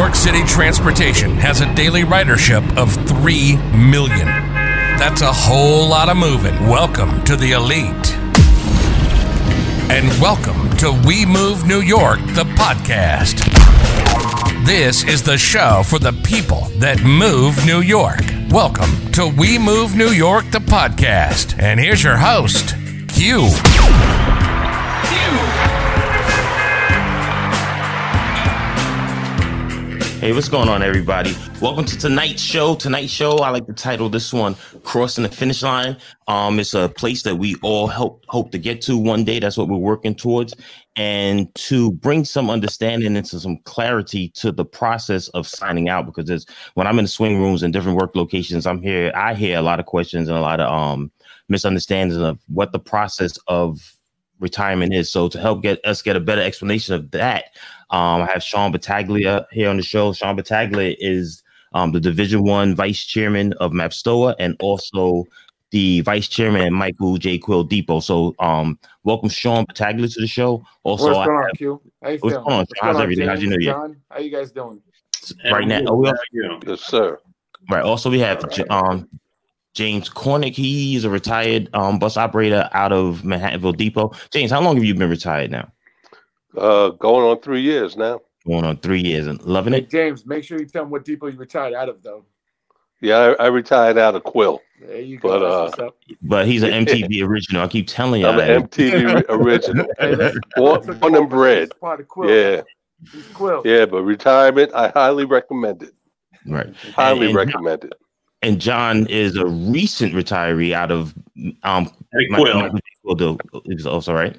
York City transportation has a daily ridership of 3 million. That's a whole lot of moving. Welcome to the elite. And welcome to We Move New York, the podcast. This is the show for the people that move New York. Welcome to We Move New York, the podcast. And here's your host, Q. Hey, what's going on, everybody? Welcome to tonight's show. Tonight's show, I like to title this one "Crossing the Finish Line." Um, it's a place that we all hope hope to get to one day. That's what we're working towards, and to bring some understanding and some clarity to the process of signing out. Because there's, when I'm in the swing rooms and different work locations, I'm here. I hear a lot of questions and a lot of um misunderstandings of what the process of retirement is. So to help get us get a better explanation of that, um, I have Sean Battaglia here on the show. Sean Battaglia is um, the Division One Vice Chairman of MaBSTOA and also the Vice Chairman at Michael J. Quill Depot. So, um, welcome Sean Battaglia to the show. Also, what's going on, Q? How you what's feeling? going on? How's going on, everything? How's your James, New Year? John? How you guys doing? right now. Oh, we also, Yes, sir. right. Also, we have All right. um James Cornick. He's a retired um bus operator out of Manhattanville Depot. James, how long have you been retired now? Uh, going on three years now. Going on three years and loving Hey, it. James, make sure you tell them what depot you retired out of, though. Yeah, I, I retired out of Quill. There you go. But, uh. But he's an MTV original. I keep telling you. I'm an MTV original. Hey, listen, Born, I born and bred. He's part of Quill. Yeah, He's Quill. yeah, but retirement, I highly recommend it. Right. Highly And- recommend it. And John is a recent retiree out of um Hey, my- Quill. my- Quill do- is also right.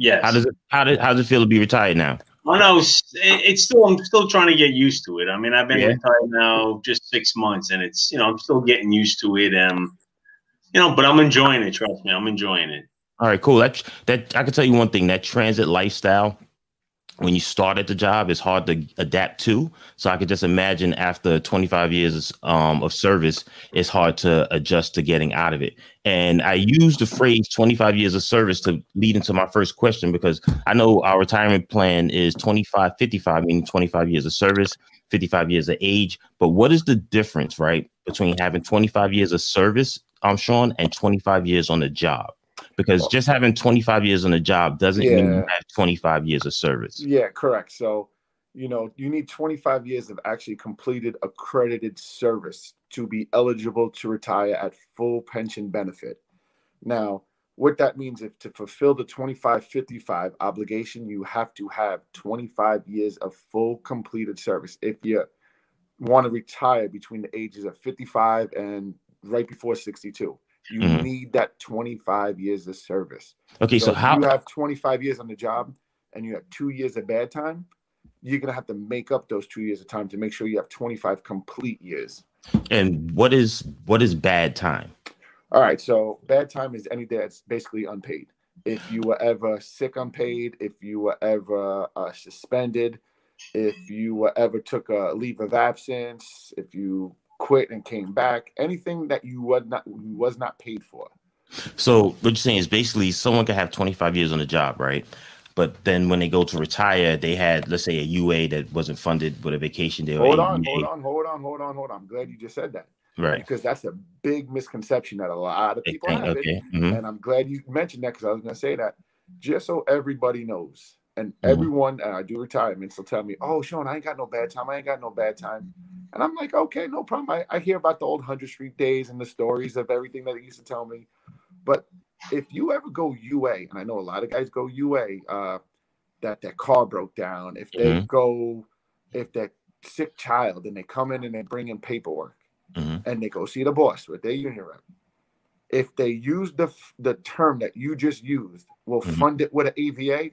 Yes. How does it how does how does it feel to be retired now? I know it's, it- it's still I'm still trying to get used to it. I mean, I've been Yeah. retired now just six months, and it's you know I'm still getting used to it. Um, you know, but I'm enjoying it. Trust me, I'm enjoying it. All right, cool. That that I can tell you one thing. That transit lifestyle, when you start at the job, it's hard to adapt to. So I could just imagine after 25 years um, of service, it's hard to adjust to getting out of it. And I use the phrase 25 years of service to lead into my first question because I know our retirement plan is 25, 55, meaning 25 years of service, 55 years of age. But what is the difference, right, between having 25 years of service, um, Sean, and 25 years on the job? Because just having 25 years on the job doesn't mean you have 25 years of service. Yeah, correct. So, you know, you need 25 years of actually completed accredited service to be eligible to retire at full pension benefit. Now, what that means if to fulfill the 25 55 obligation, you have to have 25 years of full completed service. If you want to retire between the ages of 55 and right before 62, you Mhm. need that 25 years of service. Okay, so, if how you have 25 years on the job and you have two years of bad time, you're gonna have to make up those two years of time to make sure you have 25 complete years. and what is what is bad time? All right, so bad time is any day that's basically unpaid. If you were ever sick unpaid, if you were ever uh, suspended, if you were ever took a leave of absence, if you quit and came back, anything that you was not you was not paid for. So what you're saying is basically someone could have 25 years on the job, right? But then when they go to retire, they had let's say a UA that wasn't funded with a vacation day. Hold on, hold on, hold on, hold on, hold on. I'm glad you just said that. Right. because that's a big misconception that a lot of people thing, have. Okay. Mhm. And I'm glad you mentioned that because I was going to say that just so everybody knows. And Mhm. everyone, and I do retirements, will tell me, "Oh, Sean, I ain't got no bad time. I ain't got no bad time." And I'm like, "Okay, no problem." I, I hear about the old Hundred Street days and the stories of everything that they used to tell me. But if you ever go UA, and I know a lot of guys go UA, uh, that their car broke down. If they Mhm. go, if they're sick child, and they come in and they bring in paperwork Mhm. and they go see the boss with their union rep. If they use the the term that you just used, we'll Mhm. fund it with an AVA.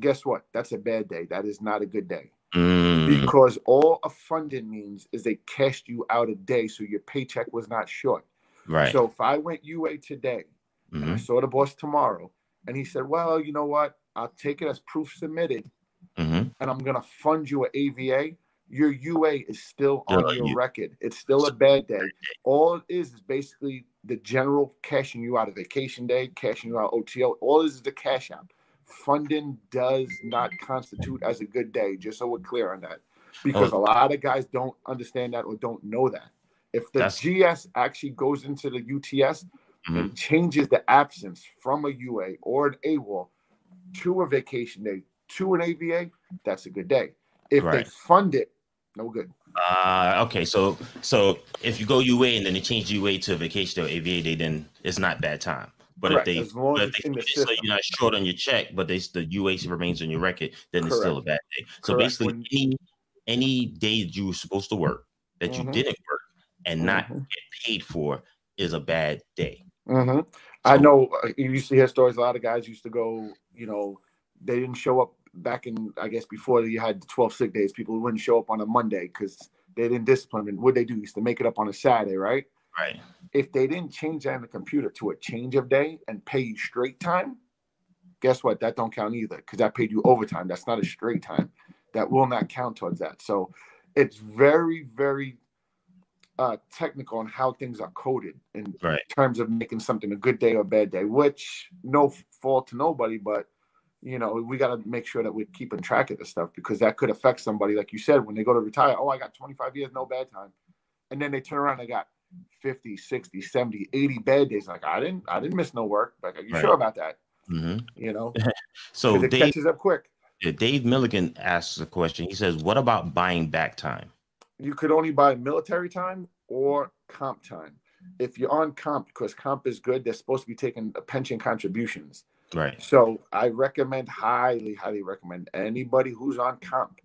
Guess what? That's a bad day. That is not a good day Mm, because all a funding means is they cashed you out a day, so your paycheck was not short. right. So if I went UA today and I Mhm. saw the boss tomorrow, and he said, "Well, you know what? I'll take it as proof submitted, Mhm. and I'm gonna fund you an AVA." Your UA is still on a your U- record. It's still a bad day. All it is is basically the general cashing you out of vacation day, cashing you out OTO. All is the cash out. Funding does not constitute as a good day, just so we're clear on that. because Oh. a lot of guys don't understand that or don't know that. If the That's- GS actually goes into the UTS Mhm. and changes the absence from a UA or an AWOL to a vacation day to an AVA, that's a good day. If they fund it, no good. Uh, okay, so so if you go UA and then they change UA to a vacation or AVA day, then it's not bad time. But Correct, if they but if they in the it so you're not short on your check, but they the UA remains on your record, then it's still a bad day. So Correct. basically, When- any any day that you were supposed to work that you Mhm. didn't work and not Mhm. get paid for is a bad day. hmm I know uh, you used to hear stories. A lot of guys used to go, you know, they didn't show up back in, I guess, before you had the 12 sick days. People wouldn't show up on a Monday because they didn't discipline. And what they do used to make it up on a Saturday, right? Right. If they didn't change that in the computer to a change of day and pay you straight time, guess what? That don't count either because that paid you overtime. That's not a straight time. That will not count towards that. So it's very, very uh, technical on how things are coded in Right. terms of making something a good day or a bad day, which no fault to nobody, but you know, we got to make sure that we're keeping track of this stuff because that could affect somebody, like you said, when they go to retire. Oh, I got 25 years, no bad time. And then they turn around, and they got 50, 60, 70, 80 bad days. Like, I didn't, I didn't miss no work. Like, are you Right. sure about that? hmm You know, so it Dave, catches up quick. yeah, Dave Milligan asks a question. He says, "What about buying back time?" you could only buy military time or comp time. If you're on comp, because comp is good, they're supposed to be taking pension contributions. Right. So I recommend, highly, highly recommend anybody who's on comp.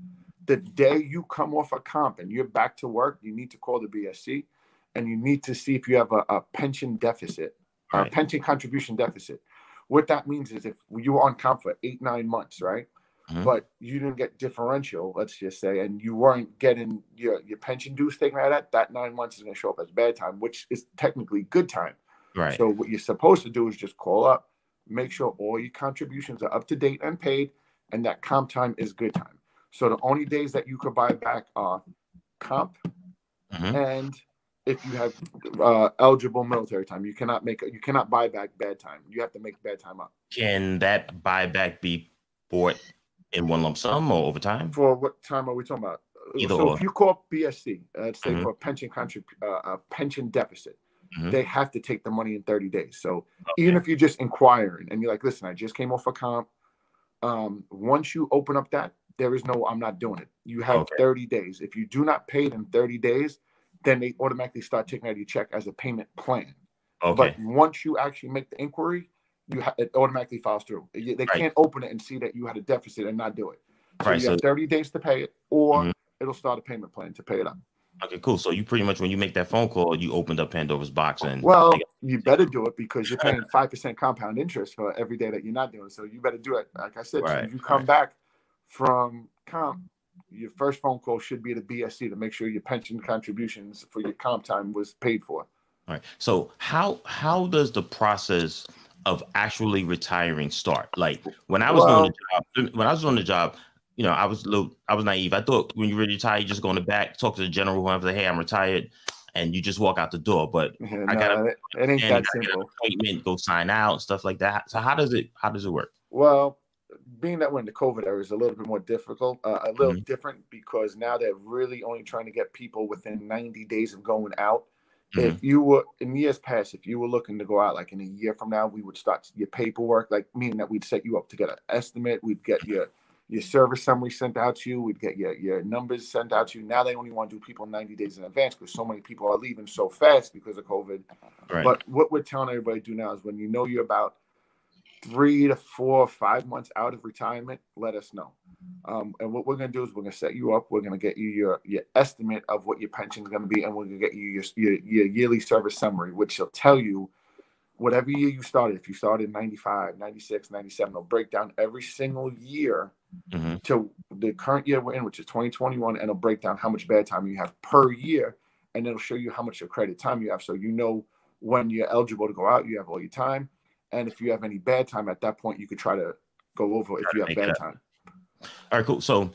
The day you come off a comp and you're back to work, you need to call the BSC and you need to see if you have a, a pension deficit, a Right. pension contribution deficit. What that means is if you were on comp for eight, nine months, right? Mhm. But you didn't get differential, let's just say, and you weren't getting your, your pension dues taken out of that, that nine months is going to show up as bad time, which is technically good time. Right. So what you're supposed to do is just call up, make sure all your contributions are up to date and paid, and that comp time is good time. So the only days that you could buy back are comp Mhm. and if you have uh, eligible military time. You cannot make you cannot buy back bad time. You have to make bad time up. Can that buyback be bought in one lump sum or over time? For what time are we talking about? Either so or. if you call BSC, uh, let's say Mhm. for a pension contrib- uh, a pension deficit, Mhm. they have to take the money in 30 days. So even if you're just inquiring and you're like, listen, I just came off a comp. Um, once you open up that, there is no, I'm not doing it. You have Okay. 30 days. If you do not pay it in 30 days, then they automatically start taking out your check as a payment plan. Okay. But once you actually make the inquiry, you ha- it automatically files through. They Right. can't open it and see that you had a deficit and not do it. So Right, you have so- 30 days to pay it, or Mhm. it'll start a payment plan to pay it up. Okay, cool. So you pretty much when you make that phone call, you opened up Pandora's box and Well, you better do it because you're paying five percent compound interest for every day that you're not doing. So you better do it. Like I said, Right, you come right. back from comp, your first phone call should be to BSC to make sure your pension contributions for your comp time was paid for. All right. So how how does the process of actually retiring start? Like when I was doing the job, when I was doing the job, you know, I was little, I was naive. I thought when you retire, you just go in the back, talk to the general, whoever, say, hey, I'm retired, and you just walk out the door. But Yeah, I gotta- it, it ain't that simple. appointment, go sign out, stuff like that. So how does it how does it work? Well, being that we're in the COVID era is a little bit more difficult, uh, a little Mhm. different because now they're really only trying to get people within 90 days of going out. Mm-hmm. If you were in years past, if you were looking to go out like in a year from now, we would start your paperwork, like meaning that we'd set you up to get an estimate, we'd get your your service summary sent out to you, we'd get your, your numbers sent out to you. Now they only want to do people 90 days in advance because so many people are leaving so fast because of COVID. Right. But what we're telling everybody to do now is when you know you're about three to four or five months out of retirement, let us know. Um, and what we're going to do is we're going to set you up. We're going to get you your, your estimate of what your pension is going to be, and we're going to get you your, your, your yearly service summary, which will tell you whatever year you started. If you started in 95, 96, 97, it'll break down every single year Mhm. to the current year we're in, which is 2021, and it'll break down how much bad time you have per year, and it'll show you how much credit time you have, so you know when you're eligible to go out, you have all your time, and if you have any bad time at that point, you could try to go over if you have bad up. time. All right, cool. So,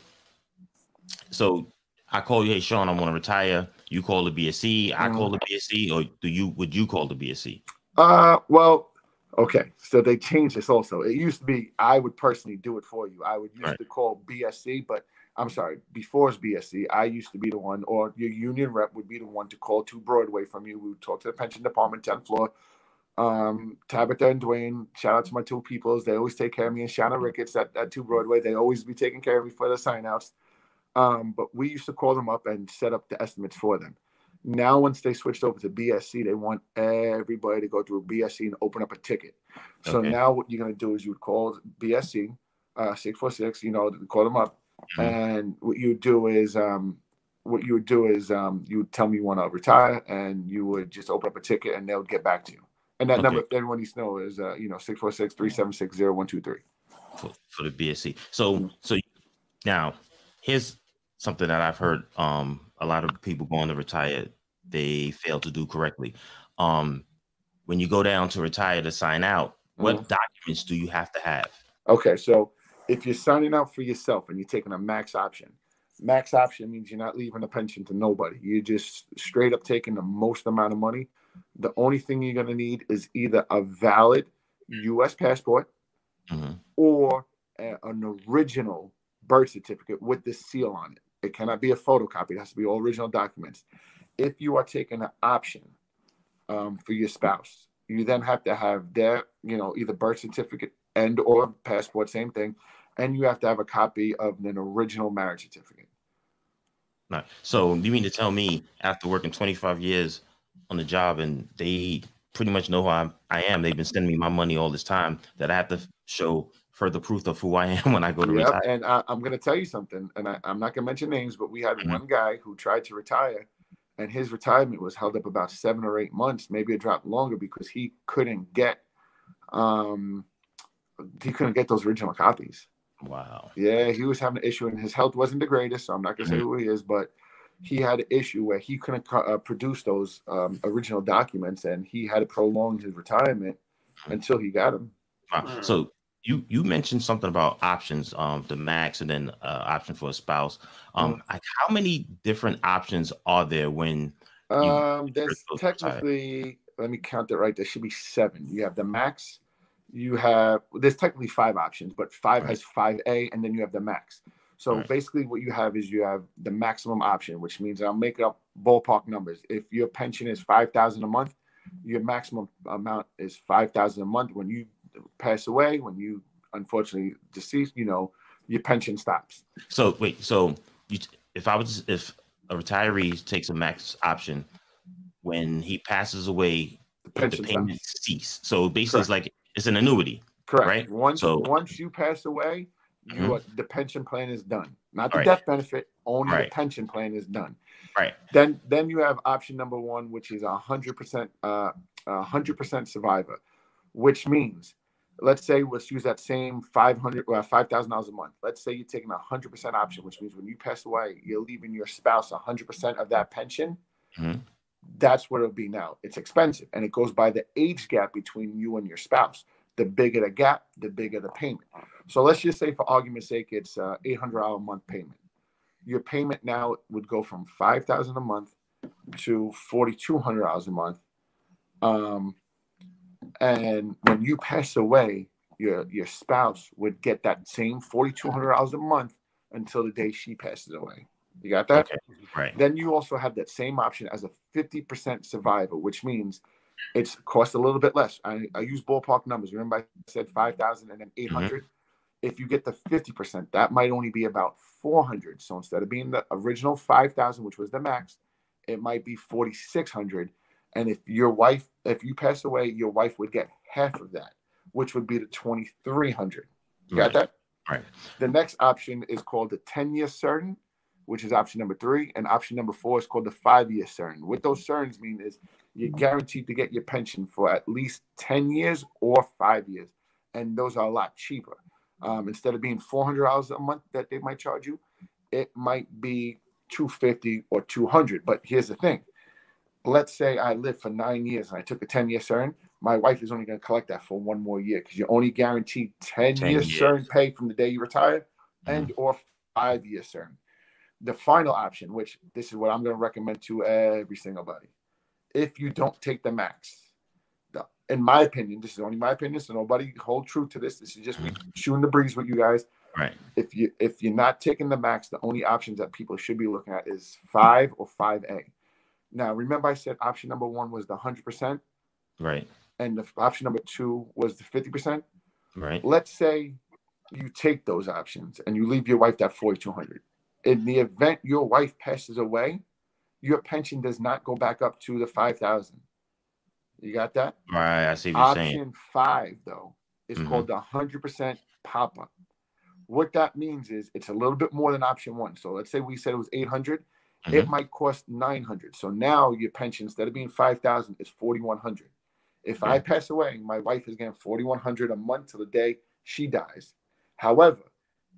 so I call you, hey Sean, I want to retire. You call the BSC. I call the BSC, or do you? Would you call the BSC? Uh, well, okay, so they changed this also. It used to be I would personally do it for you. I would used Right. to call BSC, but I'm sorry, before it's BSC, I used to be the one, or your union rep would be the one to call 2 Broadway from you. We would talk to the pension department, 10th floor. Um, Tabitha and Dwayne, shout out to my two peoples. They always take care of me and Shanna Ricketts at, at 2 Broadway. They always be taking care of me for the signouts. Um, but we used to call them up and set up the estimates for them. Now, once they switched over to BSC, they want everybody to go through BSC and open up a ticket. So Okay. now what you're going to do is you would call BSC, uh, 646, you know, call them up. Mhm. And what you would do is, um, what you would do is um, you would tell me you want to retire and you would just open up a ticket and they would get back to you. And that Okay. number, everyone needs to know is, uh, you know, 646 376 0123. for, for the BSC. So so now here's something that I've heard um a lot of people going to retire they fail to do correctly. Um when you go down to retire to sign out, what Mhm. documents do you have to have? Okay, so if you're signing out for yourself and you're taking a max option, max option means you're not leaving a pension to nobody. You're just straight up taking the most amount of money. The only thing you're going to need is either a valid US passport Mhm. or a- an original birth certificate with the seal on it. It cannot be a photocopy, it has to be all original documents. If you are taking an option um, for your spouse, you then have to have their, you know, either birth certificate and or passport, same thing, and you have to have a copy of an original marriage certificate. Right. So you mean to tell me after working 25 years on the job and they pretty much know who I'm, I am, they've been sending me my money all this time that I have to show further proof of who I am when I go to Yep, retire. and I, I'm going to tell you something, and I, I'm not going to mention names, but we had Mhm. one guy who tried to retire, and his retirement was held up about seven or eight months, maybe a drop longer because he couldn't get, um, he couldn't get those original copies. Wow. Yeah, he was having an issue, and his health wasn't the greatest, so I'm not going to say who he is, but he had an issue where he couldn't uh, produce those um, original documents, and he had to prolong his retirement until he got them. Wow. Mm. So you you mentioned something about options, um, the max and then uh, option for a spouse. Um, Mm. like how many different options are there when? Um, there's those retired. technically, let me count it right. There should be seven. You have the max. You have there's technically five options, but five Right. has five A, and then you have the max. So Right. basically, what you have is you have the maximum option, which means I'll make up ballpark numbers. If your pension is five thousand a month, your maximum amount is five thousand a month. When you pass away, when you unfortunately deceased, you know your pension stops. So wait, so you if I was if a retiree takes a max option when he passes away, The the pension payments stops. cease. So basically, it's like it's an annuity. Correct. right? Once So- once you pass away, you Mhm. are, the pension plan is done. Not the Right. death benefit, only Right. the pension plan is done. Right. Then then you have option number one, which is a hundred percent uh a hundred percent survivor, which means let's say let's use that same five hundred well five thousand dollars a month. Let's say you're taking a hundred percent option, which means when you pass away, you're leaving your spouse a hundred percent of that pension. Mhm. That's what it'll be now. It's expensive, and it goes by the age gap between you and your spouse. The bigger the gap, the bigger the payment. So let's just say, for argument's sake, it's uh, eight hundred dollar a month payment. Your payment now would go from five thousand a month to forty two hundred dollars a month. Um, and when you pass away, your your spouse would get that same forty two hundred dollars a month until the day she passes away. You got that? Okay. Right. Then you also have that same option as a 50% survivor, which means it's cost a little bit less. I, I use ballpark numbers. Remember, I said 5,000 and then 800. If you get the 50%, that might only be about 400. So instead of being the original 5,000, which was the max, it might be 4,600. And if your wife, if you pass away, your wife would get half of that, which would be the 2,300. You got Right. that? Right. The next option is called the 10 year certain, which is option number three. And option number four is called the five year certain. What those certains mean is you're guaranteed to get your pension for at least 10 years or five years. And those are a lot cheaper. Um, instead of being $400 a month that they might charge you, it might be 250 or 200. But here's the thing. Let's say I lived for nine years and I took a 10 year certain. My wife is only going to collect that for one more year because you're only guaranteed 10, 10 year years. certain pay from the day you retire and or five year certain. The final option, which this is what I'm going to recommend to every single body, if you don't take the max, in my opinion, this is only my opinion, so nobody hold true to this. This is just me mm-hmm. shooting the breeze with you guys. Right. If you if you're not taking the max, the only options that people should be looking at is five or five A. Now remember I said option number one was the hundred percent Right. and the option number two was the fifty percent. Right. Let's say you take those options and you leave your wife that forty two hundred. In the event your wife passes away, your pension does not go back up to the five thousand. You got that? Right. I see what you're saying. Option five, though, is Mhm. called the 100% pop up. What that means is it's a little bit more than option one. So let's say we said it was 800, it Mhm. might cost 900. So now your pension, instead of being 5,000, is 4,100. If I pass away, my wife is getting 4,100 a month till the day she dies. However,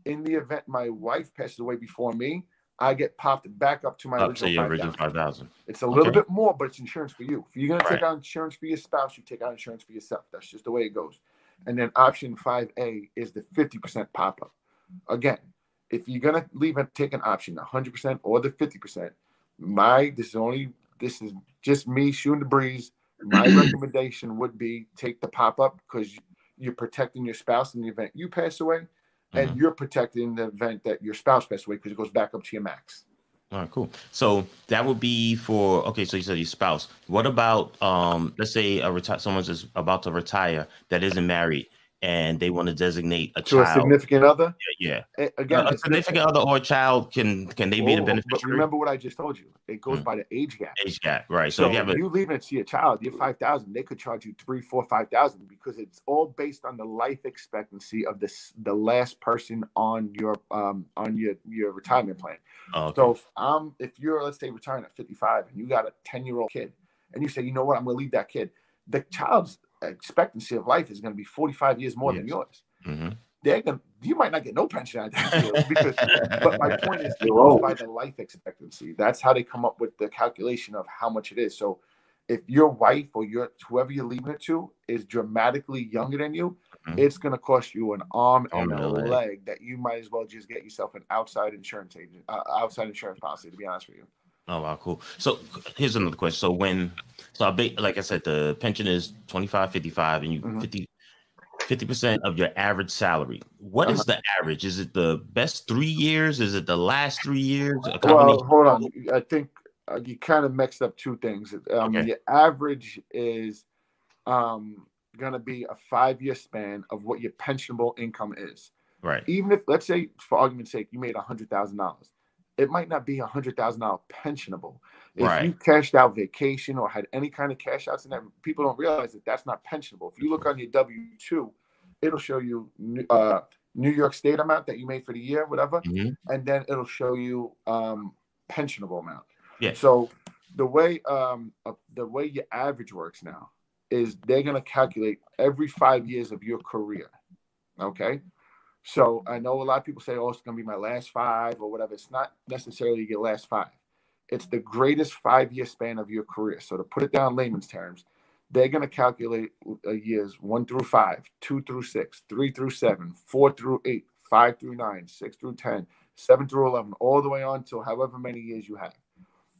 in the event my wife passes away before me, I get popped back up to my Up original your 5,000. original five thousand. It's a little Okay. bit more, but it's insurance for you. If you're gonna take Right. out insurance for your spouse, you take out insurance for yourself. That's just the way it goes. And then option five A is the 50% pop up. Again, if you're gonna leave and take an option, 100% or the 50%, my this is only this is just me shooting the breeze. My recommendation would be take the pop up because you're protecting your spouse in the event you pass away, and Mhm. you're protected in the event that your spouse passes away because it goes back up to your max. All right, cool. So that would be for okay. So you said your spouse. What about um? Let's say a reti- someone's just about to retire that isn't married and they want to designate a To a child. significant other, yeah, yeah. again, a significant other or a child can can they be the Oh, But beneficiary? remember what I just told you. It goes Mm. by the age gap. Age gap, right? So, So if you have a you leave it to your child, you're five thousand. They could charge you three, four, five thousand because it's all based on the life expectancy of this the last person on your um on your your retirement plan. oh, okay. So if um if you're let's say retiring at 55 and you got a 10 year old kid and you say, you know what, I'm gonna leave that kid, the child's expectancy of life is gonna be 45 years more than Yes. yours. Mhm. They're gonna you might not get no pension out of that because but my point is, it You're goes by the life expectancy. That's how they come up with the calculation of how much it is. So, if your wife or your whoever you're leaving it to is dramatically younger than you, Mhm. it's going to cost you an arm Arm and and a a leg. leg. that you might as well just get yourself an outside insurance agent, uh, outside insurance policy. To be honest with you, Oh wow, cool. So here's another question. So when so I like I said, the pension is 25, 55, and you Mhm. 50 percent of your average salary. What is Uh-huh. the average? Is it the best three years? Is it the last three years? Well, hold on. I think uh, you kind of mixed up two things. Um, Okay. The average is um, going to be a five year span of what your pensionable income is. right. even if let's say for argument's sake you made a hundred thousand dollars it might not be a hundred thousand dollar pensionable. If you cashed out vacation or had any kind of cash outs and that people don't realize that that's not pensionable. If you look on your w2 it'll show you uh new york state amount that you made for the year whatever Mhm. and then it'll show you um pensionable amount. Yeah. so the way um uh, the way your average works now is they're going to calculate every five years of your career okay so I know a lot of people say, "Oh, it's going to be my last five or whatever." It's not necessarily your last five. It's the greatest five-year span of your career. So to put it down layman's terms, they're going to calculate years one through five, two through six, three through seven, four through eight, five through nine, six through ten, seven through eleven, all the way on to however many years you have.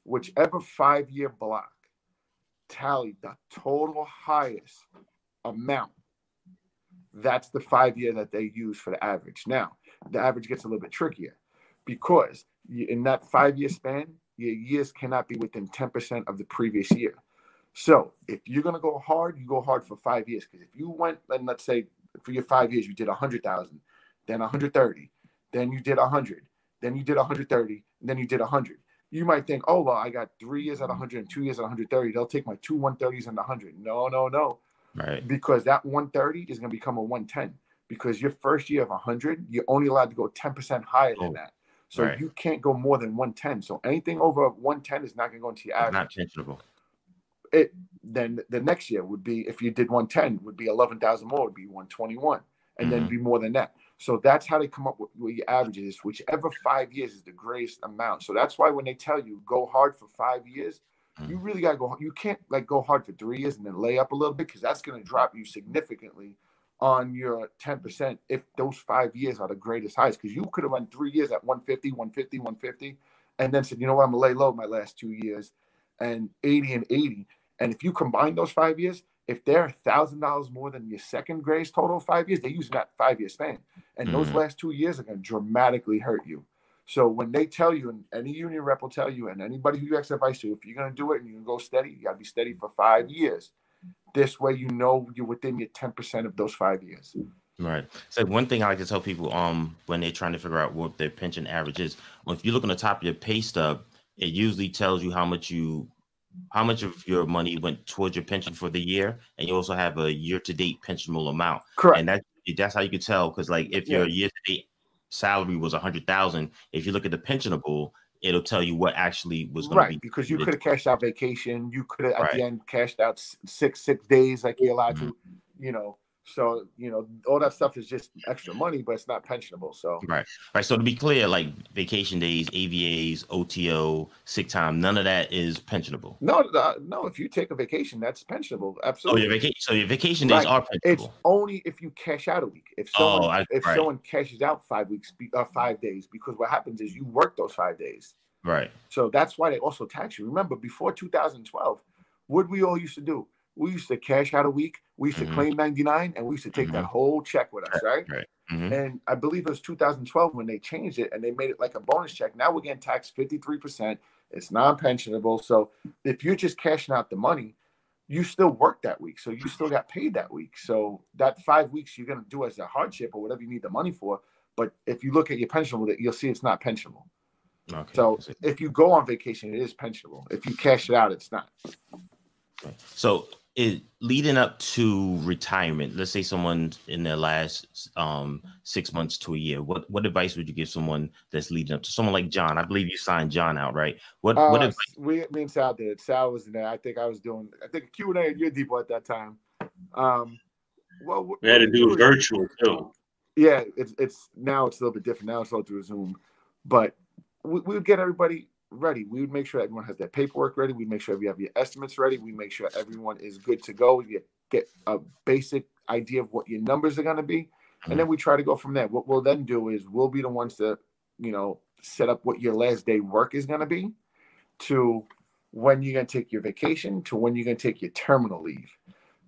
Whichever five-year block tallied the total highest amount that's the five year that they use for the average. Now, the average gets a little bit trickier because in that five year span, your years cannot be within 10% of the previous year. So if you're going to go hard, you go hard for five years. Because if you went, and let's say for your five years, you did 100,000, then 130, then you did 100, then you did 130, and then you did 100. You might think, oh, well, I got three years at 100 and two years at 130. They'll take my two 130s and 100. No, no, no Right. because that 130 is going to become a 110 because your first year of 100 you're only allowed to go 10% higher than Oh, that so right. you can't go more than 110 so anything over 110 is not going to go into your average not changeable. it then the next year would be if you did 110 would be 11,000 more would be 121 and then Mhm. be more than that so that's how they come up with what your average is whichever five years is the greatest amount so that's why when they tell you go hard for five years you Mhm. really gotta go you can't like go hard for three years and then lay up a little bit because that's going to drop you significantly on your 10% if those five years are the greatest highs because you could have run three years at 150 150 150 and then said you know what i'm gonna lay low my last two years and 80 and 80 and if you combine those five years if they're a thousand dollars more than your second grade total five years, they're using that five year span. And mm-hmm. those last two years are going to dramatically hurt you. So when they tell you, and any union rep will tell you, and anybody who you ask advice to, if you're going to do it and going to go steady, you got to be steady for five years. This way, you know you're within your 10% of those five years. Right. So one thing I like to tell people, um, when they're trying to figure out what their pension average is, well, if you look on the top of your pay stub, it usually tells you how much you how much of your money went towards your pension for the year, and you also have a year-to-date pensionable amount. Correct. And that that's how you can tell because, like, if yeah. your year-to-date salary was a hundred thousand, if you look at the pensionable, it'll tell you what actually was going right, to be. Because you could have cashed out vacation, you could have at right. the end cashed out six six days like you're allowed mm-hmm. to, you know. So you know all that stuff is just extra money, but it's not pensionable. So right, right. So to be clear, like vacation days, AVAs, OTO, sick time, none of that is pensionable. No, no. If you take a vacation, that's pensionable. Absolutely. Oh, your vacation. So your vacation days right. are pensionable. It's only if you cash out a week. If someone, oh, I, if right. someone cashes out five weeks, uh, five days, because what happens is you work those five days. Right. So that's why they also tax you. Remember, before 2012, what we all used to do we used to cash out a week, we used to mm-hmm. claim 99, and we used to take mm-hmm. that whole check with us, right? right. Mm-hmm. And I believe it was 2012 when they changed it and they made it like a bonus check. Now we're getting taxed 53%. It's non pensionable. So if you're just cashing out the money, you still work that week. So you still got paid that week. So that five weeks you're going to do as a hardship or whatever you need the money for. But if you look at your pensionable, you'll see it's not pensionable. Okay. So if you go on vacation, it is pensionable. If you cash it out, it's not. So it leading up to retirement let's say someone in their last um six months to a year what what advice would you give someone that's leading up to someone like john? I believe you signed john out right? What uh, what advice? we me and sal did. Sal was in there. I think i was doing i think q&a at your depot at that time. Um well we had to do virtual too. Yeah it's it's now it's a little bit different. Now it's all through zoom but we, we would get everybody ready. We would make sure everyone has their paperwork ready. We make sure we have your estimates ready. We make sure everyone is good to go. You get a basic idea of what your numbers are going to be, and then we try to go from there. What we'll then do is we'll be the ones to, you know, set up what your last day work is going to be, to when you're going to take your vacation, to when you're going to take your terminal leave,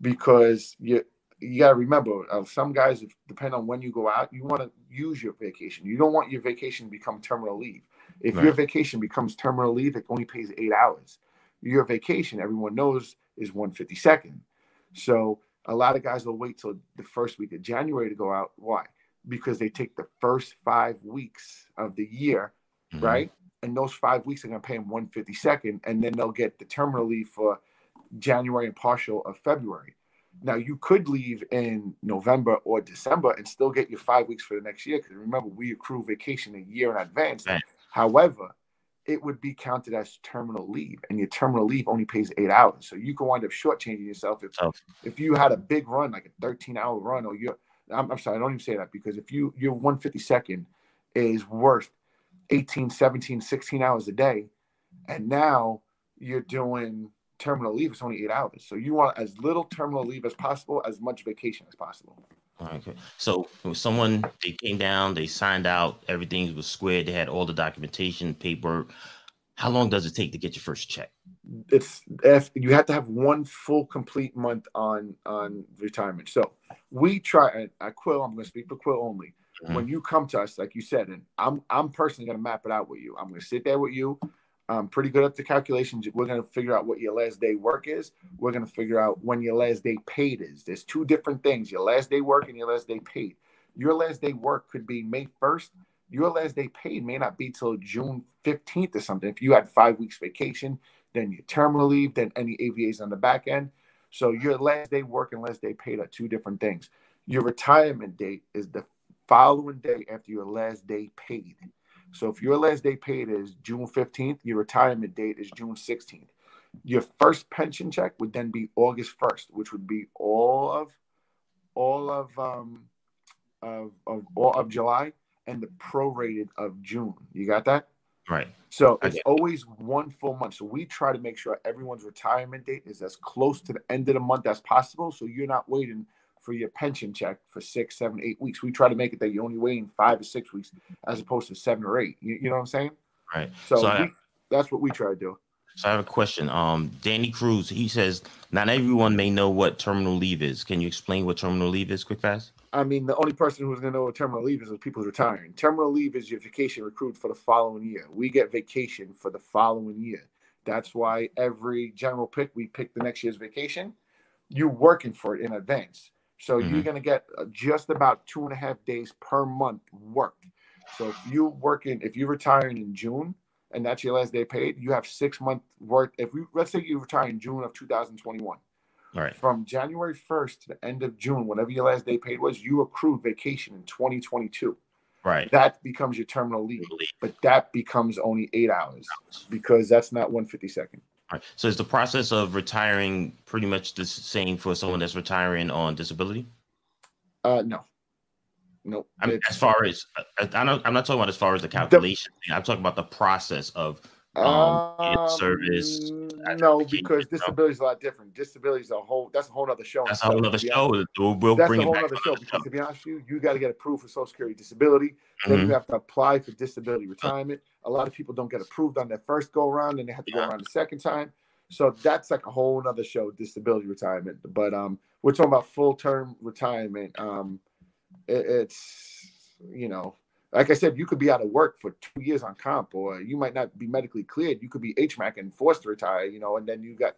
because you you got to remember uh, some guys depend on when you go out you want to use your vacation you don't want your vacation to become terminal leave if right. your vacation becomes terminal leave, it only pays eight hours. Your vacation, everyone knows, is 152nd. So a lot of guys will wait till the first week of January to go out. Why? Because they take the first five weeks of the year, mm-hmm. right? And those five weeks are going to pay them 152nd, and then they'll get the terminal leave for January and partial of February. Now you could leave in November or December and still get your five weeks for the next year. Because remember, we accrue vacation a year in advance. Right. However, it would be counted as terminal leave, and your terminal leave only pays eight hours. So you can wind up shortchanging yourself if oh. if you had a big run, like a 13 hour run, or you're I'm, I'm sorry, I don't even say that because if you your 152nd is worth 18, 17, 16 hours a day, and now you're doing terminal leave, it's only eight hours. So you want as little terminal leave as possible, as much vacation as possible. Okay. So someone they came down, they signed out, everything was squared, they had all the documentation, paperwork. How long does it take to get your first check? It's if you have to have one full complete month on on retirement. So we try at Quill, I'm gonna speak for Quill only. Mm-hmm. When you come to us, like you said, and I'm I'm personally gonna map it out with you. I'm gonna sit there with you um, pretty good at the calculations. We're going to figure out what your last day work is. We're going to figure out when your last day paid is. There's two different things your last day work and your last day paid. Your last day work could be May 1st. Your last day paid may not be till June 15th or something. If you had five weeks vacation, then your terminal leave, then any AVAs on the back end. So your last day work and last day paid are two different things. Your retirement date is the following day after your last day paid. So if your last day paid is June 15th, your retirement date is June 16th. Your first pension check would then be August 1st, which would be all of all of um of, of all of July and the prorated of June. You got that? Right. So it's always one full month. So we try to make sure everyone's retirement date is as close to the end of the month as possible. So you're not waiting for your pension check for six, seven, eight weeks. We try to make it that you're only waiting five or six weeks as opposed to seven or eight. You, you know what I'm saying? Right. So, so we, I, that's what we try to do. So I have a question. Um, Danny Cruz, he says, not everyone may know what terminal leave is. Can you explain what terminal leave is, quick fast? I mean, the only person who's going to know what terminal leave is is people who're retiring. Terminal leave is your vacation accrued for the following year. We get vacation for the following year. That's why every general pick, we pick the next year's vacation. You're working for it in advance. So Mhm. you're going to get uh, just about two and a half days per month worked. So if you working, if you're retiring in June and that's your last day paid, you have six month work. If we let's say you retire in June of 2021, All right. from January 1st to the end of June, whatever your last day paid was, you accrued vacation in 2022. Right. That becomes your terminal leave, but that becomes only eight hours because that's not 152nd. Right. So is the process of retiring pretty much the same for someone that's retiring on disability? Uh, no, no. I mean, as far as I, I don't, I'm not talking about as far as the calculation. thing. I'm talking about the process of um, in service, no, because disability is a lot different. Disability is a whole. That's a whole other show. that's a whole other show. We'll, we'll That's bring a whole other show because to be honest with you, you got to get approved for Social Security disability. Then Mhm. you have to apply for disability retirement. A lot of people don't get approved on their first go around, and they have to go around the second time. So that's like a whole other show, disability retirement. But um, we're talking about full term retirement. Um, it- it's you know, like I said, you could be out of work for two years on comp, or you might not be medically cleared. You could be HMAC and forced to retire. You know, and then you got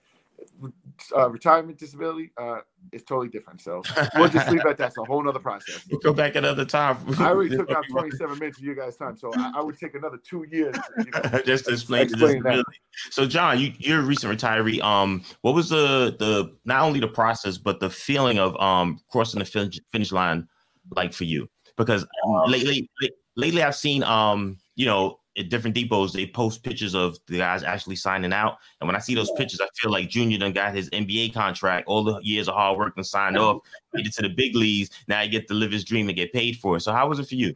uh, retirement disability. Uh, it's totally different. So we'll just leave it at that. It's a whole other process. We'll go back another time. I already took out 27 minutes of you guys' time, so I, I would take another two years. You know, just to explain, to Explain that. disability. So, John, you, you're a recent retiree. Um, what was the the not only the process but the feeling of um crossing the finish, finish line like for you? Because um, lately, lately I've seen um you know at different depots they post pictures of the guys actually signing out, and when I see those pictures, I feel like Junior done got his NBA contract, all the years of hard work and signed off, made it to the big leagues. Now he get to live his dream and get paid for it. So, how was it for you?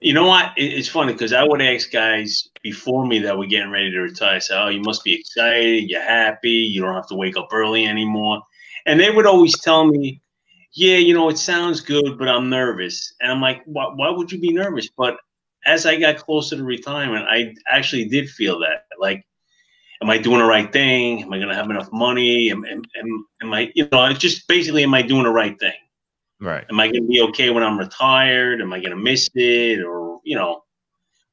You know what? It's funny because I would ask guys before me that were getting ready to retire, say, "Oh, you must be excited. You're happy. You don't have to wake up early anymore." And they would always tell me, "Yeah, you know, it sounds good, but I'm nervous." And I'm like, "Why, why would you be nervous?" But as I got closer to retirement, I actually did feel that. Like, am I doing the right thing? Am I going to have enough money? Am, am, am, am I, you know, it's just basically, am I doing the right thing? Right. am I going to be okay when I'm retired? Am I going to miss it? Or, you know,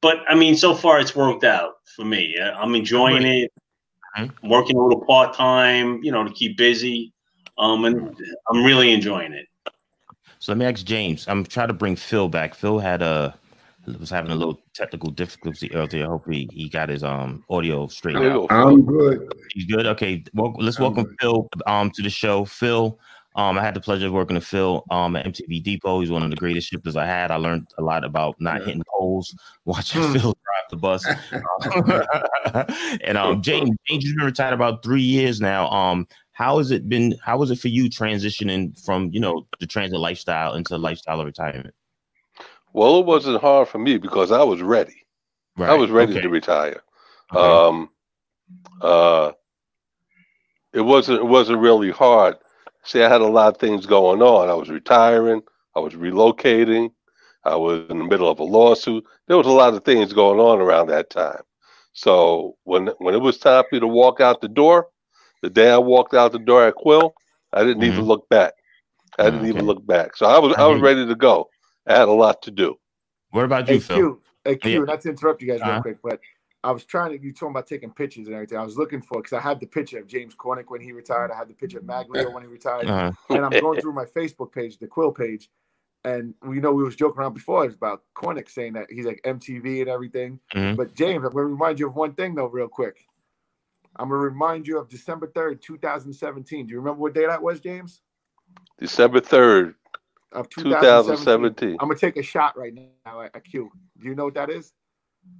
but I mean, so far it's worked out for me. I'm enjoying it. Mhm. I'm working a little part time, you know, to keep busy. Um, and I'm really enjoying it. So let me ask James. I'm trying to bring Phil back. Phil had a was having a little technical difficulty earlier. Hopefully he got his um audio straight. There out. I'm good. He's good. Okay. Well, let's I'm welcome good. Phil um to the show. Phil, um, I had the pleasure of working with Phil um at MTV Depot. He's one of the greatest shifters I had. I learned a lot about not hitting poles, watching Hmm. Phil drive the bus. and um James, James, you've been retired about three years now. Um, how has it been? How was it for you transitioning from you know the transit lifestyle into lifestyle of retirement? Well, it wasn't hard for me because I was ready. I was ready okay, to retire. okay. Um, uh, it wasn't. It wasn't really hard. See, I had a lot of things going on. I was retiring. I was relocating. I was in the middle of a lawsuit. There was a lot of things going on around that time. So when when it was time for me to walk out the door, the day I walked out the door at Quill, I didn't even look back. I didn't Okay. even look back. So I was I I was ready to go. I had a lot to do. what about you, Hey, Phil? Q, hey, Q, Yeah. not to interrupt you guys real Uh-huh. quick, but I was trying to, you talking about taking pictures and everything. I was looking for, because I had the picture of James Cornick when he retired. I had the picture of Maglio when he retired. Uh, and I'm going through my Facebook page, the Quill page, and we know we was joking around before it's about Cornick saying that he's like MTV and everything. Mhm. But James, I'm gonna remind you of one thing though, real quick. I'm gonna remind you of December 3rd, 2017. Do you remember what day that was, James? December third, Of 2017. 2017. I'm gonna take a shot right now at, at Q. Do you know what that is?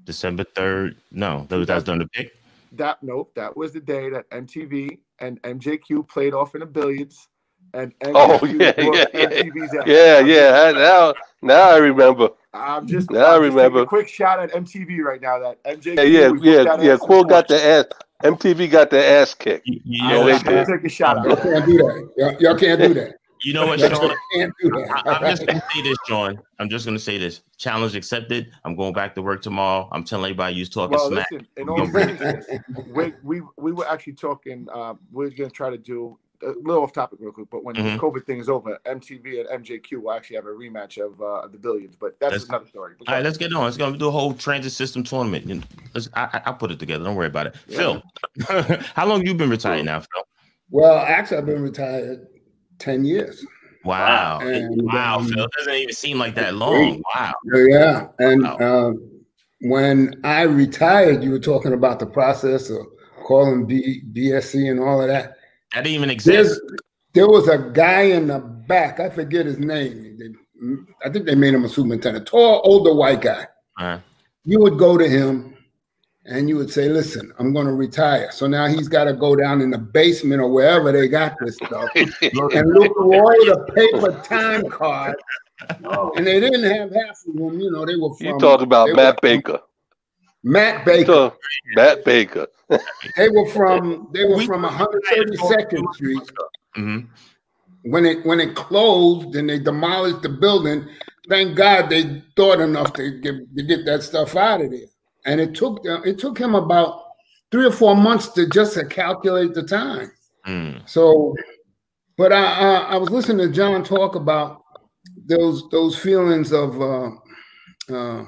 December third. No, that was that was during the pick. That nope, that was the day that MTV and MJQ played off in the billiards, and Oh, MJQ yeah, yeah, yeah. Yeah, yeah. Now, now I remember. I'm just, Now I I'm just remember. a quick shot at MTV right now. That MJQ, Yeah, yeah, we yeah, that yeah. Quill got the ass. MTV got the ass kicked. You, you I know was they what? gonna did. take a shot Y'all can't do that. Y'all, y'all can't do that. You know what, Sean? I, am just gonna say this, Sean. I'm just gonna say this. Challenge accepted. I'm going back to work tomorrow. I'm telling everybody you talking well, smack. Listen, in all we, we we were actually talking. Uh, we're gonna try to do a little off topic real quick, but when mm-hmm. this COVID thing is over, MTV and MJQ will actually have a rematch of uh, the billions. But that's let's, another story. All right, let's get on. Let's go do a whole transit system tournament. Let's, I, I, will put it together. Don't worry about it. Yeah. Phil, how long you been retired now, Phil? Well, actually, I've been retired ten years. Wow! And, wow, um, Phil, it doesn't even seem like that long. Wow. Yeah, and wow. Um, when I retired, you were talking about the process of calling B, BSC and all of that. That didn't even exist. There's, there was a guy in the back. I forget his name. They, I think they made him a superintendent. Tall, older white guy. Uh-huh. You would go to him and you would say, "Listen, I'm going to retire." So now he's got to go down in the basement or wherever they got this stuff and look through all the paper time cards. And they didn't have half of them. You know, they were. From, you talked about Matt Baker. Matt Baker. Matt Baker. they were from they were from 132nd Street. Mm-hmm. When it when it closed and they demolished the building, thank God they thought enough to get to get that stuff out of there. And it took it took him about three or four months to just to calculate the time. Mm. So, but I, I, I was listening to John talk about those those feelings of uh, uh,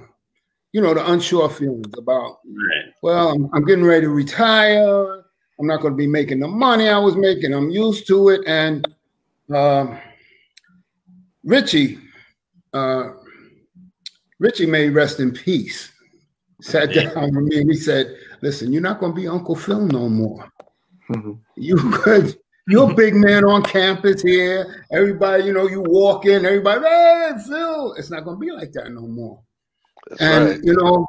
you know, the unsure feelings about, right. well, I'm, I'm, getting ready to retire. I'm not going to be making the money I was making. I'm used to it. And uh, Richie, uh, Richie may rest in peace, sat yeah. down with me and he said, listen, you're not going to be Uncle Phil no more. Mm-hmm. You could. You're a big man on campus here. Everybody, you know, you walk in, everybody, hey, Phil. It's not going to be like that no more. That's and right. you know,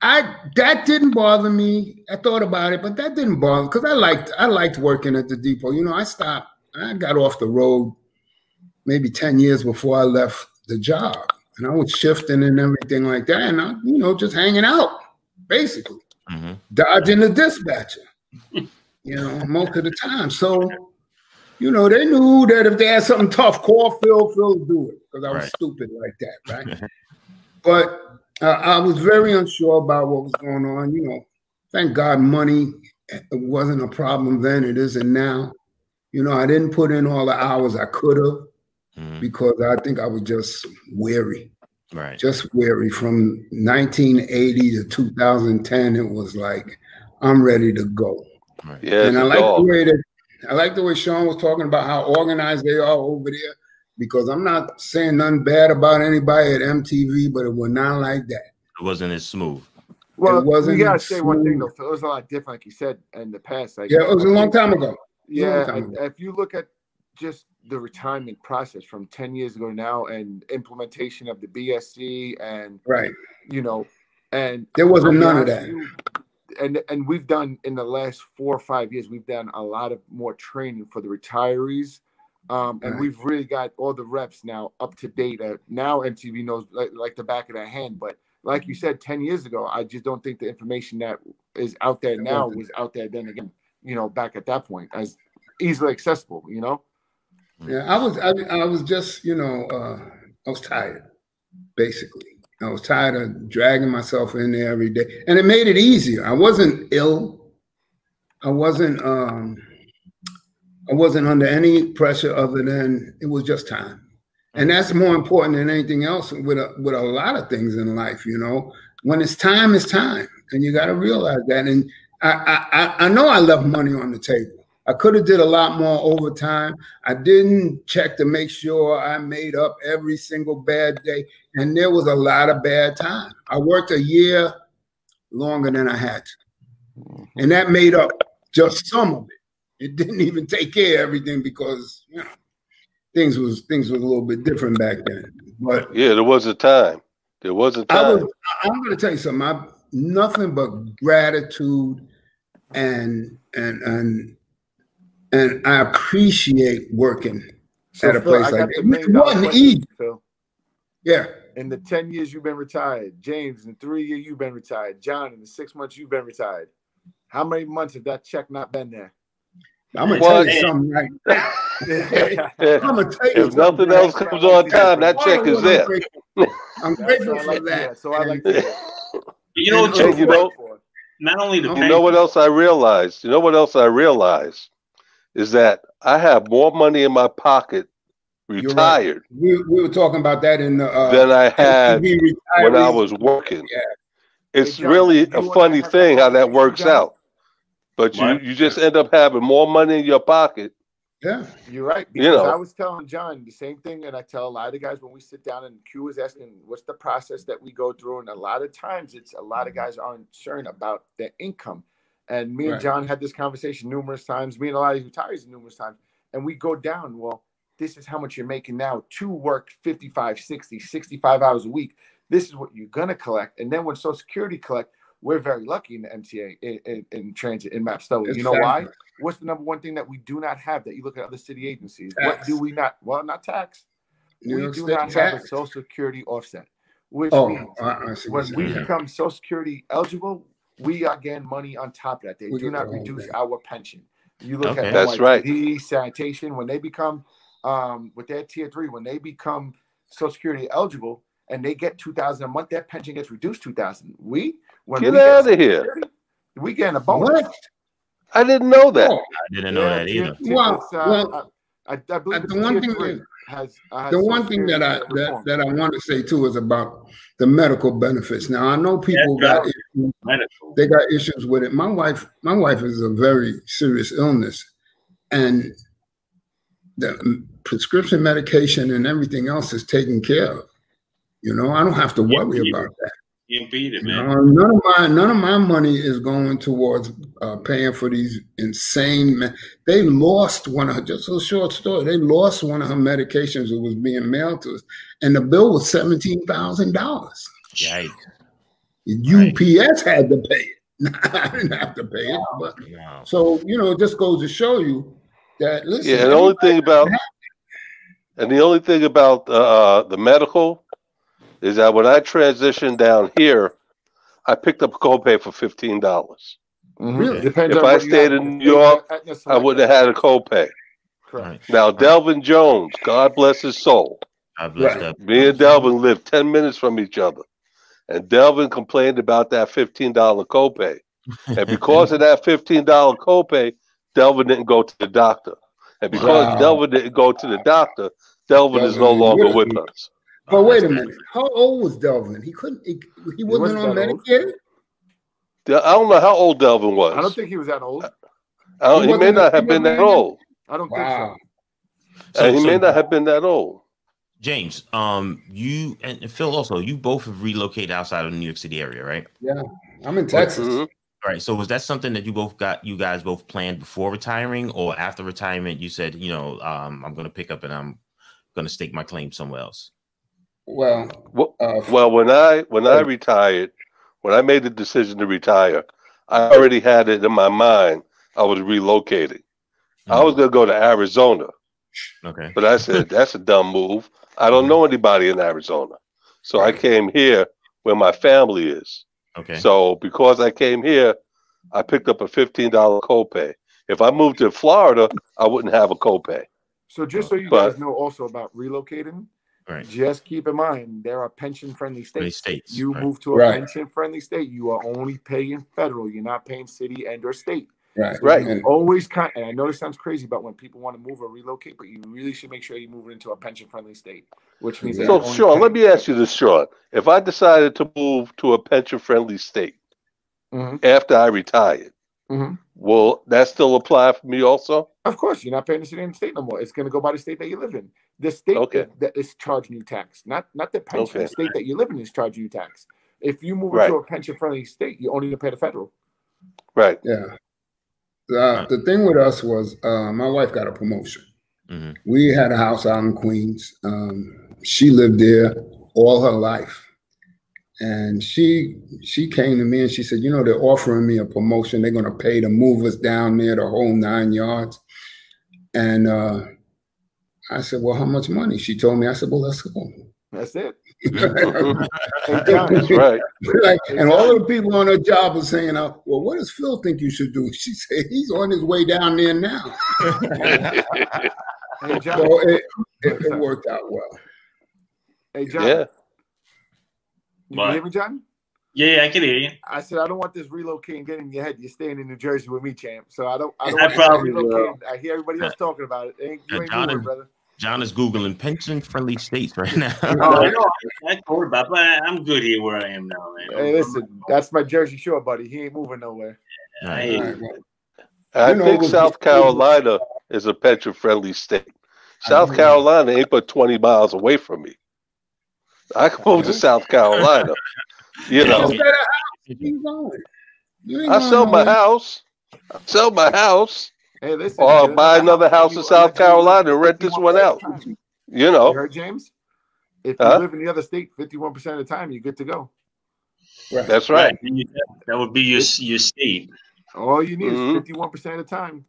I that didn't bother me. I thought about it, but that didn't bother because I liked I liked working at the depot. You know, I stopped. I got off the road maybe ten years before I left the job, and I was shifting and everything like that, and I, you know, just hanging out, basically, mm-hmm. dodging the dispatcher. you know, most of the time. So, you know, they knew that if they had something tough, call Phil. Phil do it because I was right. stupid like that, right? but uh, I was very unsure about what was going on. You know, thank God money wasn't a problem then. It isn't now. You know, I didn't put in all the hours I could have mm-hmm. because I think I was just weary. Right. Just weary. From 1980 to 2010, it was like I'm ready to go. Right. Yeah, and I like the way that I like the way Sean was talking about how organized they are over there because I'm not saying nothing bad about anybody at MTA, but it was not like that. It wasn't as smooth. Well, it wasn't you gotta say one thing though. It was a lot different, like you said in the past. Like, yeah, it was a long time ago. Yeah, time ago. if you look at just the retirement process from 10 years ago now and implementation of the BSC and right, you know, and there wasn't none of that. You, and and we've done in the last four or five years, we've done a lot of more training for the retirees um, and right. we've really got all the reps now up to date. Uh, now MTA knows like, like, the back of their hand. But like you said, 10 years ago, I just don't think the information that is out there now was out there then again, you know, back at that point as easily accessible, you know? Yeah, I was, I, I was just, you know, uh, I was tired, basically. I was tired of dragging myself in there every day. And it made it easier. I wasn't ill. I wasn't, um, I wasn't under any pressure other than it was just time. And mm-hmm. that's more important than anything else with a, with a lot of things in life, you know. When it's time, it's time. And you got to realize that. And I, I, I know I left money on the table. I could have did a lot more overtime. I didn't check to make sure I made up every single bad day. And there was a lot of bad time. I worked a year longer than I had to. Mm-hmm. And that made up just some of it. It didn't even take care of everything because you know, things was things was a little bit different back then. But yeah, there was a time. There was a time. I was, I'm going to tell you something. I nothing but gratitude and and and and I appreciate working so at a Phil, place like that. It wasn't easy. Phil. Yeah. In the 10 years you've been retired, James, in the three years you've been retired, John, in the six months you've been retired, how many months have that check not been there? I'm gonna tell you something right I'm gonna tell you if nothing else comes on time, that check is there. I'm grateful for that. So I like that. You know, you know, not only the you know what else I realized. You know what else I realized is that I have more money in my pocket retired. Right. We, we were talking about that in the uh, than I had when I was working. Yeah. It's hey, John, really a funny thing how that works John. out. But you, you just end up having more money in your pocket. Yeah, you're right. Because you know. I was telling John the same thing, and I tell a lot of guys when we sit down and Q is asking, "What's the process that we go through?" And a lot of times, it's a lot of mm-hmm. guys aren't certain about their income. And me right. and John had this conversation numerous times. Me and a lot of these retirees numerous times, and we go down. Well, this is how much you're making now to work 55, 60, 65 hours a week. This is what you're gonna collect. And then when Social Security collect, we're very lucky in the MTA in, in, in transit in MaBSTOA. You know why? What's the number one thing that we do not have that you look at other city agencies? Tax. What do we not? Well, not tax. New we York do State not tax. have a Social Security offset, which oh, means I, when we become Social Security eligible, we are getting money on top of that. They we do not reduce our pension. You look okay. at that's right. The sanitation when they become um, with their tier three, when they become Social Security eligible and they get two thousand a month, their pension gets reduced two thousand. We when get we out get of here, we get a bonus. What? I didn't know that. Oh, I didn't know yeah, that either. Uh, well, uh, well I, I believe uh, the one thing that has, uh, has the one thing that I that, that I want to say too is about the medical benefits. Now I know people yeah, got issues, they got issues with it. My wife, my wife is a very serious illness, and the prescription medication and everything else is taken care of. You know, I don't have to worry yeah, about that. You beat it, man. Uh, none of my none of my money is going towards uh, paying for these insane. Men. They lost one of her, just a short story. They lost one of her medications that was being mailed to us, and the bill was seventeen thousand dollars. Yikes! UPS right. had to pay it. I didn't have to pay it, but wow. so you know, it just goes to show you that listen. Yeah, the only thing about and the only thing about uh, the medical is that when I transitioned down here, I picked up a copay for fifteen dollars. Mm-hmm. Really? Depends if I stayed in New York, I wouldn't have had a copay. Correct. Now Delvin Jones, God bless his soul. God bless right. Me and Delvin lived ten minutes from each other, and Delvin complained about that fifteen dollar copay, and because of that fifteen dollar copay, Delvin didn't go to the doctor, and because wow. Delvin didn't go to the doctor, Delvin, Delvin is no longer with us. But wait a minute. How old was Delvin? He couldn't. He, he wasn't, on Medicare. I don't know how old Delvin was. I don't think he was that old. he, he may not have been that old. I don't wow. think so. so and he so, may not have been that old. James, um, you and Phil also, you both have relocated outside of the New York City area, right? Yeah, I'm in Texas. Mm-hmm. All right. So was that something that you both got? You guys both planned before retiring, or after retirement? You said, you know, um, I'm going to pick up and I'm going to stake my claim somewhere else. Well, well, uh, well, when I when I retired, when I made the decision to retire, I already had it in my mind. I was relocating. Mm-hmm. I was going to go to Arizona. Okay. But I said that's a dumb move. I don't know anybody in Arizona, so I came here where my family is. Okay. So because I came here, I picked up a fifteen dollar copay. If I moved to Florida, I wouldn't have a copay. So just so you but, guys know also about relocating, Right. Just keep in mind there are pension friendly states. states. You right. move to a right. pension friendly state, you are only paying federal. You're not paying city and or state. Right. So right. always kind and I know this sounds crazy but when people want to move or relocate, but you really should make sure you move into a pension friendly state, which means so Sean, let me ask you this, Sean. If I decided to move to a pension friendly state mm-hmm. after I retired, mm-hmm. will that still apply for me also? Of course, you're not paying the city and state no more. It's going to go by the state that you live in. The state okay. that, that is charging you tax, not not the pension. Okay. The state that you live in is charging you tax. If you move right. into a pension friendly state, you only pay the federal. Right. Yeah. Uh, the thing with us was uh, my wife got a promotion. Mm-hmm. We had a house out in Queens. Um, she lived there all her life, and she she came to me and she said, "You know, they're offering me a promotion. They're going to pay to move us down there the whole nine yards." And uh, I said, Well, how much money? She told me, I said, Well, let's go. That's it. That's right. like, and all of the people on her job are saying, uh, "Well, what does Phil think you should do?" She said, "He's on his way down there now." Hey, John. So it, it, it worked out well. Hey, John. yeah. You What? hear me, John? Yeah, yeah, I can hear you. I said I don't want this relocating getting in your head. You're staying in New Jersey with me, champ. So I don't. I don't I want you probably relocating. I hear everybody else talking about it. Ain't, you ain't John moving, brother. John is googling pension friendly states right now. Oh, I know. I told about, but I'm good here where I am now, man. Hey, listen, that's my Jersey Shore buddy. He ain't moving nowhere. I- All right, well, I You know, think South Carolina is a pension friendly state. South Carolina ain't but 20 miles away from me. I can move to South Carolina. You know, Just better house. Keep going. You ain't I sell my house. I sell my house. Hey, listen. Or get buy another another house in South let you live Carolina and rent this one out. the time. You You know, heard James? If Huh? you live in the other state, fifty-one percent of the time, you're good to go. Right. that's right. That would be your your state. All you need Mhm. is fifty-one percent of the time.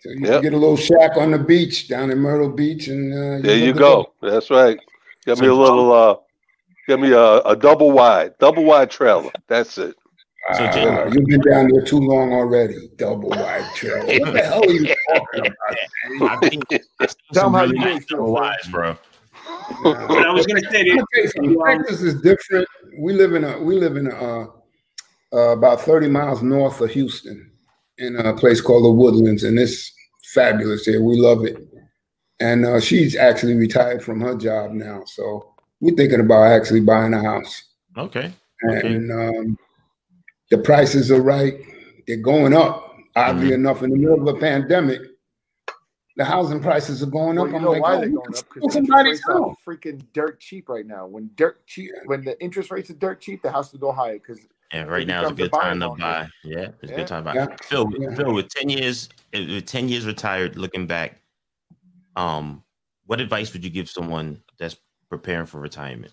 So you Yep. can get a little shack on the beach down in Myrtle Beach, and uh, There you're you good to go. That's right. Get me a little, uh, get me a, a double wide, double wide trailer. That's it. So, Ah, James- you've been down there too long already. Double wide trail. What the hell are you talking about? I think that's Tell 'em some how really you really nice feel, double wides, bro. But I was gonna say I'm gonna that tell you something. Texas is different. We live in a we live in a, uh, uh, about 30 miles north of Houston in a place called the Woodlands, and it's fabulous here. We love it. And uh, she's actually retired from her job now, so we're thinking about actually buying a house. Okay. Okay. And um, the prices are right; they're going up. Oddly Mm-hmm. enough, in the middle of a pandemic, the housing prices are going Well, up. you I'm like, why oh, they're going up? steal Because somebody's interest rates are freaking dirt cheap right now. When dirt cheap, when the interest rates are dirt cheap, the house will go higher. Because Yeah, right now is a good time to buy. Yeah, it's a good time to buy. Yeah. Phil, Yeah. Phil, with ten years, with ten years retired, looking back, um, what advice would you give someone that's preparing for retirement?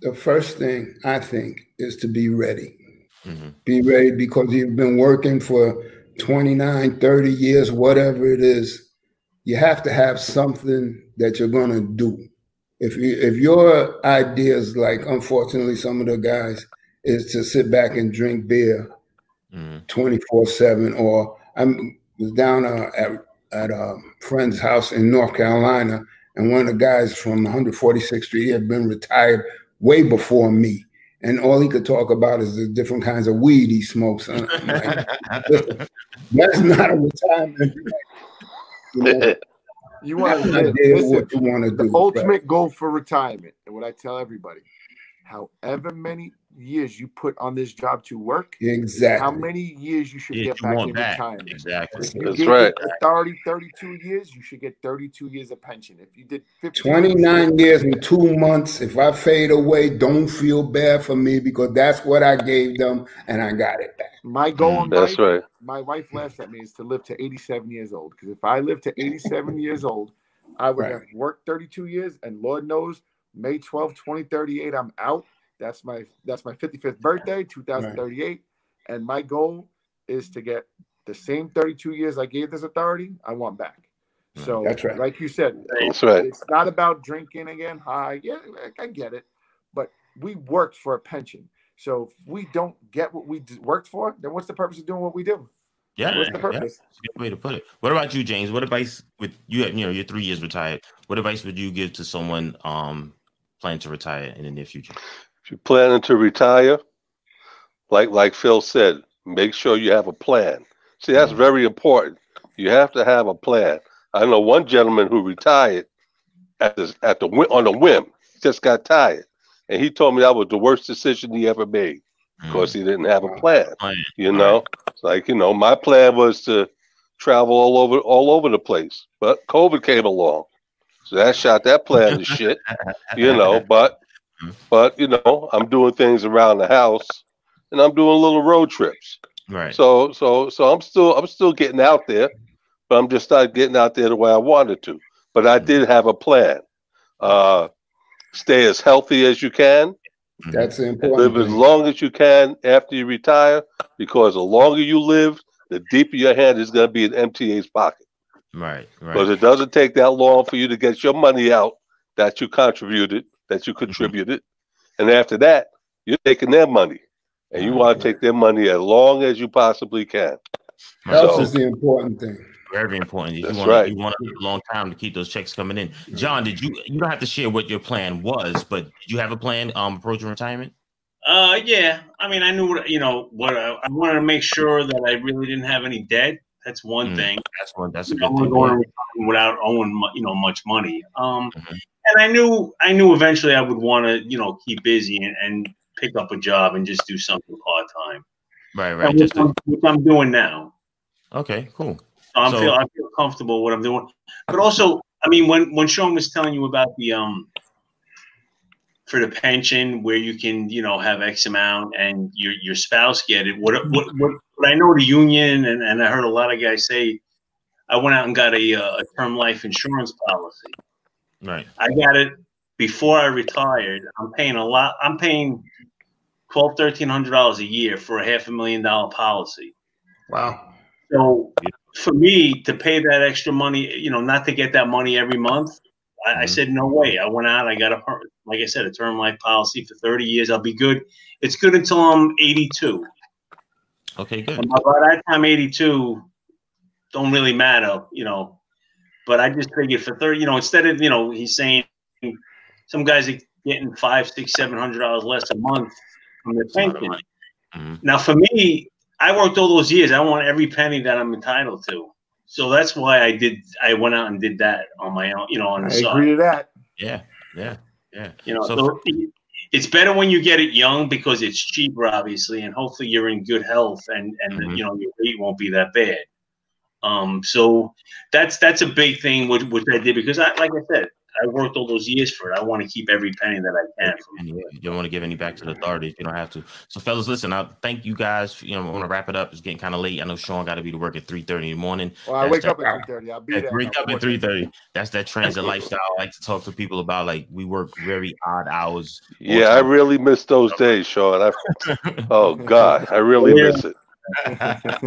the first thing I think is to be ready. Mhm. Be ready because you've been working for 29, 30 years, whatever it is. You have to have something that you're going to do. If you if your ideas like unfortunately some of the guys is to sit back and drink beer Mhm. 24/7 or I was down uh, at at a friend's house in North Carolina and one of the guys from 146th Street had been retired way before me. And all he could talk about is the different kinds of weed he smokes. Like, that's not a retirement. You know, you you want to an idea of listen, what you want to the do. ultimate goal for retirement, and what I tell everybody, however many years you put on this job to work, Exactly. how many years you should Yeah, get you back in back. retirement. Exactly. If you That's gave right. it authority 32 years, you should get 32 years of pension. If you did 29 years and two months. If I fade away, don't feel bad for me because that's what I gave them and I got it back. My goal mm, in That's life, right. my wife laughs at me, is to live to 87 years old. Because if I live to 87 years old, I would Right. have worked 32 years, and Lord knows, May 12, 2038, I'm out. That's my that's my 55th birthday, 2038. And my goal is to get the same 32 years I gave this authority, I want back. So That's right. like you said, That's right. it's not about drinking again high. Yeah, I get it. But we worked for a pension. So if we don't get what we worked for, then what's the purpose of doing what we do? Yeah, What's the yeah, purpose? that's a good way to put it. What about you, James? What advice would you have? You know, you're three years retired. What advice would you give to someone um planning to retire in the near future? If you're planning to retire, like like Phil said, make sure you have a plan. See, that's Mhm. very important. You have to have a plan. I know one gentleman who retired at the at the on a whim. Just got tired, and he told me that was the worst decision he ever made because he didn't have a plan. Plan. You know, It's like you know, my plan was to travel all over all over the place, but COVID came along, so that shot that plan to shit. You know, but but you know, I'm doing things around the house, and I'm doing little road trips. right. So so so I'm still I'm still getting out there, but I'm just not getting out there the way I wanted to. But I did have a plan. Uh, stay as healthy as you can. Mhm. That's the important. Live as long as you can after you retire, because the longer you live, the deeper your hand is going to be in MTA's pocket. Right. Because Right. it doesn't take that long for you to get your money out that you contributed that you contributed, and after that, you're taking their money, and you want to take their money as long as you possibly can. Health so, is the important thing. Very important. You That's want right. you want a long time to keep those checks coming in. John, did you you don't have to share what your plan was, but did you have a plan um approaching retirement? Uh, yeah. I mean, I knew what you know. What I, I wanted to make sure that I really didn't have any debt. That's one Mm, thing. That's one. That's a good thing. going without owing you know much money. Um, Mhm. and I knew I knew eventually I would want to you know keep busy and, and pick up a job and just do something part time. Right, right. Which, I'm, which I'm doing now. okay, cool. I'm So- feel I feel comfortable what I'm doing. But also, I mean, when when Sean was telling you about the um for the pension where you can you know have X amount and your your spouse get it. What what what, what I know the union and, and I heard a lot of guys say. I went out and got a, uh, a term life insurance policy. Right. I got it before I retired. I'm paying a lot. I'm paying twelve, thirteen hundred dollars a year for a half a million dollar policy. Wow. So for me to pay that extra money, you know, not to get that money every month, I, I Mhm. said no way. I went out. I got a like I said, a term life policy for thirty years. I'll be good. It's good until I'm eighty-two. Okay, good. And by that time, eighty-two don't really matter, you know. But I just figured for thirty, you know, instead of you know, he's saying some guys are getting five, six, seven hundred dollars less a month from their a lot of pension. money. Mhm. Now, for me, I worked all those years. I want every penny that I'm entitled to. So that's why I did. I went out and did that on my own. You know, on I the side. agree to that. Yeah, yeah, yeah. You know, So- so it's better when you get it young because it's cheaper, obviously, and hopefully you're in good health and and Mhm. you know your rate won't be that bad. Um, so that's that's a big thing which, which I did because I like I said I worked all those years for it. I want to keep every penny that I can from And yeah, you don't want to give any back to the authorities. You don't have to. So, fellas, listen. I thank you guys. You know, I want to wrap it up. It's getting kind of late. I know Sean got to be to work at three thirty in the morning. Well, I That's wake that- up at three thirty. I'll be Yeah, there. wake up at three thirty. That's that transit lifestyle. I like to talk to people about. Like we work very odd hours. Yeah, I really miss those days, Sean. I, oh God, I really Yeah. miss it.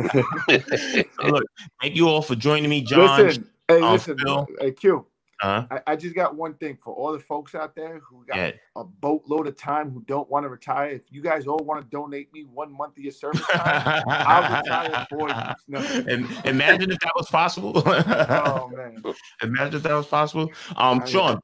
So look, thank you all for joining me, John. Listen, hey, um, listen, Phil. hey Q. Uh, I, I just got one thing for all the folks out there who got yeah. a boatload of time who don't want to retire. If you guys all want to donate me one month of your service time, I'll retire for you. No. And imagine if that was possible. Oh man, Imagine if that was possible. Um, Sean,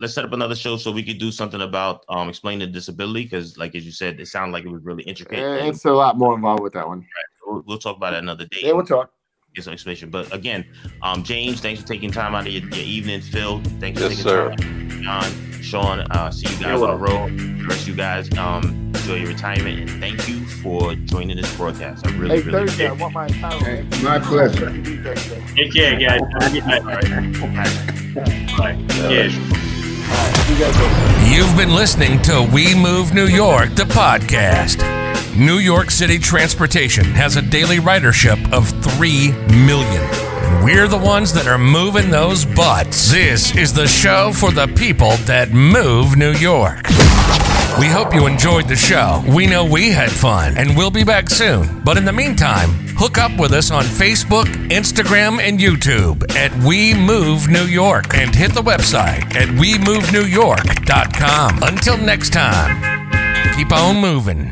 let's set up another show so we could do something about um explaining disability because, like as you said, it sounded like it was really intricate. It's a lot more involved with that one. we'll, we'll talk about it another day. Yeah, we'll talk. Get some explanation. But again, um, James, thanks for taking time out of your, your evening. Phil, thanks for Yes, taking sir. time. John, Sean, uh, see you guys You're on the road. The rest of you guys, um, enjoy your retirement and thank you for joining this broadcast. I really, Hey, really Thursday, I appreciate want my title. Hey, my pleasure. Thursday. Take care, guys. Have a good night. it. Bye. Yeah. You guys You've been listening to We Move New York, the podcast. New York City Transportation has a daily ridership of 3 million. And we're the ones that are moving those butts. This is the show for the people that move New York. We hope you enjoyed the show. We know we had fun, and we'll be back soon. But in the meantime, hook up with us on Facebook, Instagram, and YouTube at We Move New York and hit the website at WeMoveNewYork.com. Until next time, keep on moving.